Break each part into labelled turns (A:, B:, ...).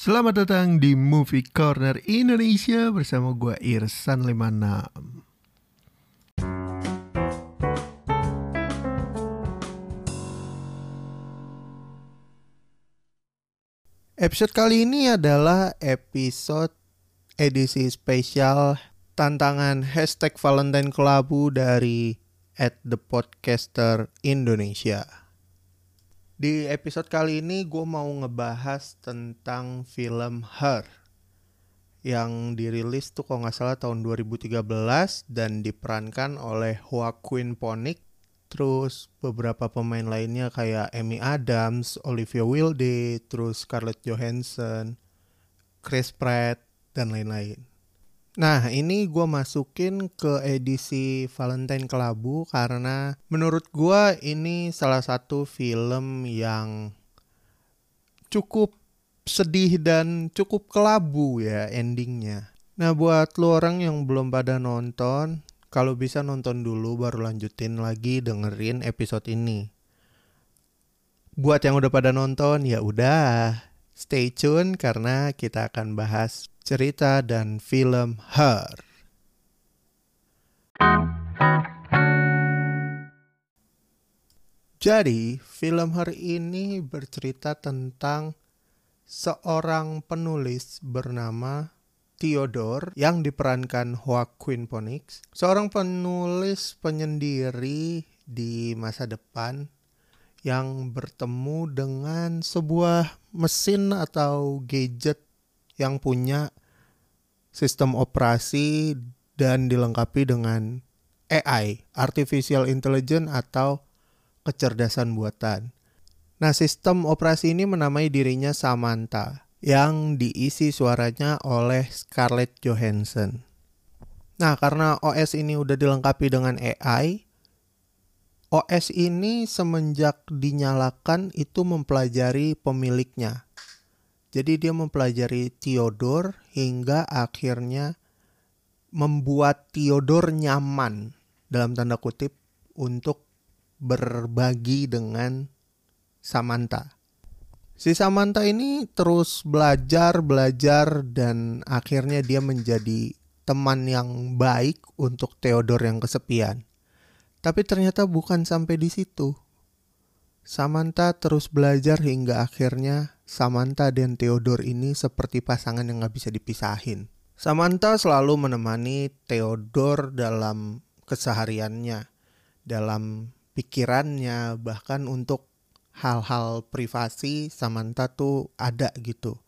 A: Selamat datang di Movie Corner Indonesia bersama gue Irsan 56. Episode kali ini adalah episode edisi spesial tantangan hashtag Valentine Kelabu dari at the podcaster Indonesia. Di episode kali ini gue mau ngebahas tentang film Her yang dirilis tuh kalau nggak salah tahun 2013 dan diperankan oleh Joaquin Phoenix terus beberapa pemain lainnya kayak Amy Adams, Olivia Wilde, terus Scarlett Johansson, Chris Pratt, dan lain-lain. Nah ini gue masukin ke edisi Valentine Kelabu karena menurut gue ini salah satu film yang cukup sedih dan cukup kelabu ya endingnya. Nah buat lo orang yang belum pada nonton, kalau bisa nonton dulu baru lanjutin lagi dengerin episode ini. Buat yang udah pada nonton ya udah stay tune karena kita akan bahas cerita dan film Her. Jadi, film Her ini bercerita tentang seorang penulis bernama Theodore yang diperankan Joaquin Phoenix, seorang penulis penyendiri di masa depan yang bertemu dengan sebuah mesin atau gadget yang punya sistem operasi dan dilengkapi dengan AI, artificial intelligence atau kecerdasan buatan. Nah, sistem operasi ini menamai dirinya Samantha yang diisi suaranya oleh Scarlett Johansson. Nah, karena OS ini udah dilengkapi dengan AI, OS ini semenjak dinyalakan itu mempelajari pemiliknya. Jadi dia mempelajari Theodore hingga akhirnya membuat Theodore nyaman dalam tanda kutip untuk berbagi dengan Samantha. Si Samantha ini terus belajar, belajar, dan akhirnya dia menjadi teman yang baik untuk Theodore yang kesepian. Tapi ternyata bukan sampai di situ. Samantha terus belajar hingga akhirnya Samantha dan Theodore ini seperti pasangan yang gak bisa dipisahin. Samantha selalu menemani Theodore dalam kesehariannya, dalam pikirannya, bahkan untuk hal-hal privasi Samantha tuh ada gitu.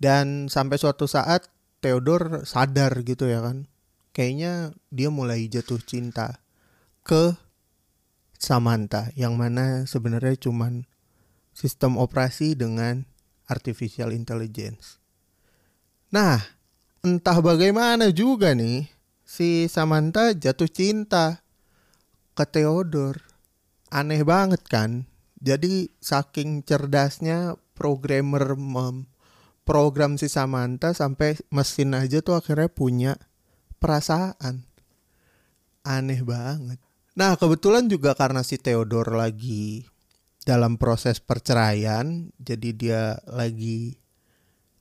A: Dan sampai suatu saat Theodore sadar gitu ya kan. Kayaknya dia mulai jatuh cinta ke Samantha yang mana sebenarnya cuman sistem operasi dengan artificial intelligence. Nah, entah bagaimana juga nih si Samantha jatuh cinta ke Theodore. Aneh banget kan? Jadi saking cerdasnya programmer mem program si Samantha sampai mesin aja tuh akhirnya punya perasaan. Aneh banget. Nah kebetulan juga karena si Theodore lagi dalam proses perceraian, jadi dia lagi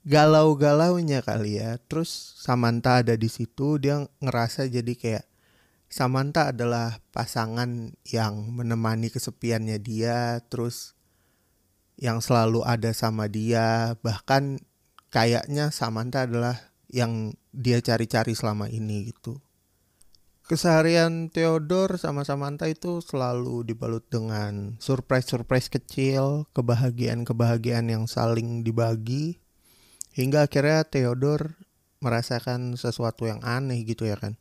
A: galau-galaunya kali ya. Terus Samantha ada di situ, dia ngerasa jadi kayak Samantha adalah pasangan yang menemani kesepiannya dia, terus yang selalu ada sama dia, bahkan kayaknya Samantha adalah yang dia cari-cari selama ini gitu. Keseharian Theodore sama Samantha itu selalu dibalut dengan surprise-surprise kecil, kebahagiaan-kebahagiaan yang saling dibagi, hingga akhirnya Theodore merasakan sesuatu yang aneh gitu ya kan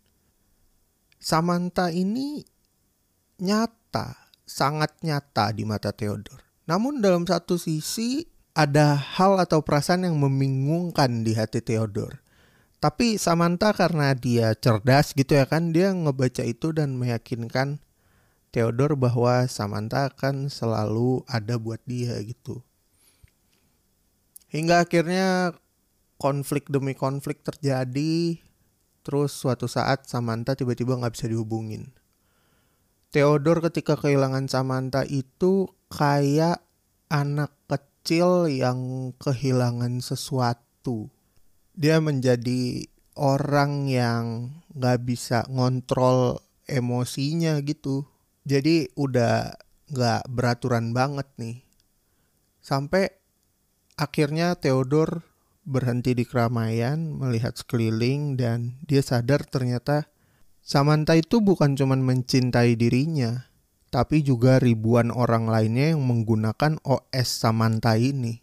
A: Samantha ini nyata, sangat nyata di mata Theodore. Namun dalam satu sisi ada hal atau perasaan yang membingungkan di hati Theodore. Tapi Samantha karena dia cerdas gitu ya kan, dia ngebaca itu dan meyakinkan Theodore bahwa Samantha akan selalu ada buat dia gitu. Hingga akhirnya konflik demi konflik terjadi Terus suatu saat Samantha tiba-tiba nggak bisa dihubungin. Theodore ketika kehilangan Samantha itu kayak anak kecil yang kehilangan sesuatu. Dia menjadi orang yang nggak bisa ngontrol emosinya gitu. Jadi udah nggak beraturan banget nih. Sampai akhirnya Theodore berhenti di keramaian, melihat sekeliling dan dia sadar ternyata Samantha itu bukan cuma mencintai dirinya, tapi juga ribuan orang lainnya yang menggunakan OS Samantha ini.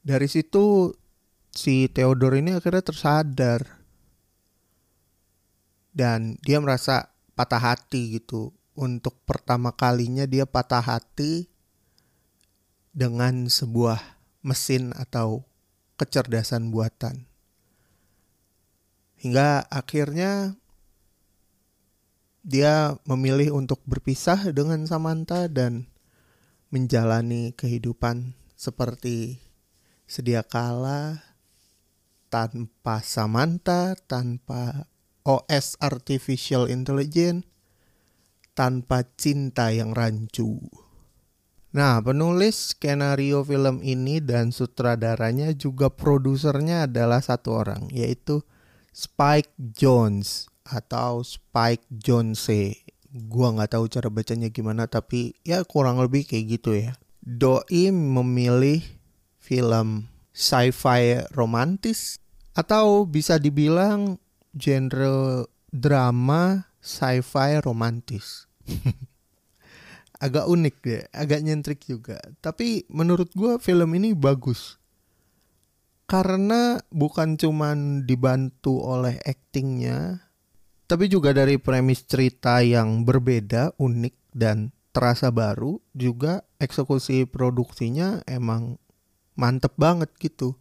A: Dari situ si Theodore ini akhirnya tersadar dan dia merasa patah hati gitu. Untuk pertama kalinya dia patah hati dengan sebuah mesin atau kecerdasan buatan. Hingga akhirnya dia memilih untuk berpisah dengan Samantha dan menjalani kehidupan seperti sedia kala tanpa Samantha, tanpa OS artificial intelligence, tanpa cinta yang rancu. Nah, penulis skenario film ini dan sutradaranya juga produsernya adalah satu orang, yaitu Spike Jones atau Spike Jonze. Gua nggak tahu cara bacanya gimana tapi ya kurang lebih kayak gitu ya. Doi memilih film sci-fi romantis atau bisa dibilang genre drama sci-fi romantis. agak unik deh, agak nyentrik juga. Tapi menurut gue film ini bagus karena bukan cuman dibantu oleh aktingnya tapi juga dari premis cerita yang berbeda, unik dan terasa baru, juga eksekusi produksinya emang mantep banget gitu.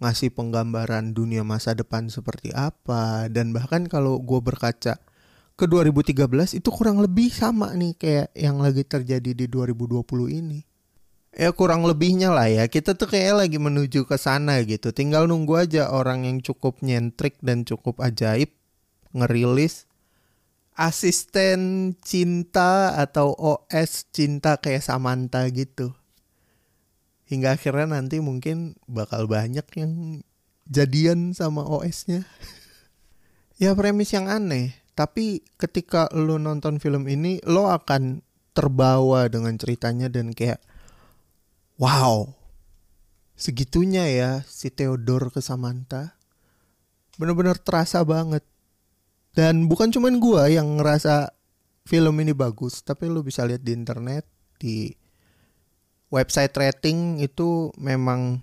A: Ngasih penggambaran dunia masa depan seperti apa dan bahkan kalau gue berkaca ke 2013 itu kurang lebih sama nih kayak yang lagi terjadi di 2020 ini. Ya kurang lebihnya lah ya. Kita tuh kayak lagi menuju ke sana gitu. Tinggal nunggu aja orang yang cukup nyentrik dan cukup ajaib ngerilis asisten cinta atau OS cinta kayak Samantha gitu hingga akhirnya nanti mungkin bakal banyak yang jadian sama OS-nya ya premis yang aneh tapi ketika lo nonton film ini lo akan terbawa dengan ceritanya dan kayak Wow, segitunya ya si Theodore ke Samantha. Bener-bener terasa banget. Dan bukan cuman gua yang ngerasa film ini bagus, tapi lu bisa lihat di internet, di website rating itu memang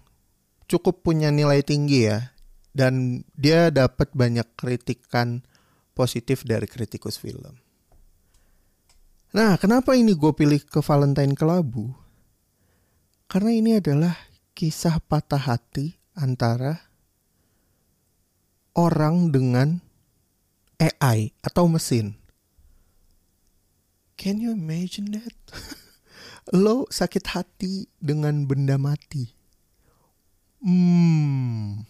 A: cukup punya nilai tinggi ya. Dan dia dapat banyak kritikan positif dari kritikus film. Nah, kenapa ini gue pilih ke Valentine Kelabu? Karena ini adalah kisah patah hati antara orang dengan AI atau mesin. Can you imagine that? Lo sakit hati dengan benda mati. Hmm.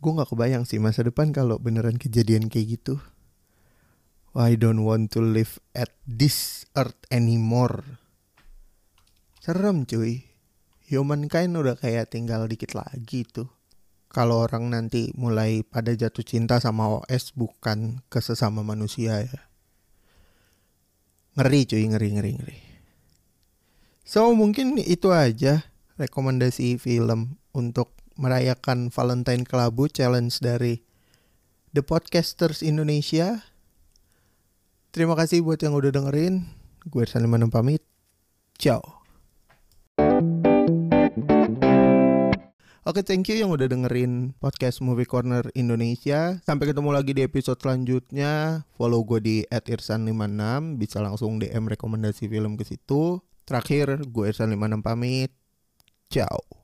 A: Gue gak kebayang sih masa depan kalau beneran kejadian kayak gitu. I don't want to live at this earth anymore. Serem cuy. Humankind udah kayak tinggal dikit lagi tuh. Kalau orang nanti mulai pada jatuh cinta sama OS bukan ke sesama manusia ya. Ngeri cuy, ngeri, ngeri, ngeri. So mungkin itu aja rekomendasi film untuk merayakan Valentine Kelabu Challenge dari The Podcasters Indonesia. Terima kasih buat yang udah dengerin. Gue Irsan pamit. Ciao. Oke, thank you yang udah dengerin podcast Movie Corner Indonesia. Sampai ketemu lagi di episode selanjutnya. Follow gue di @irsan56, bisa langsung DM rekomendasi film ke situ. Terakhir, gue Irsan56 pamit. Ciao.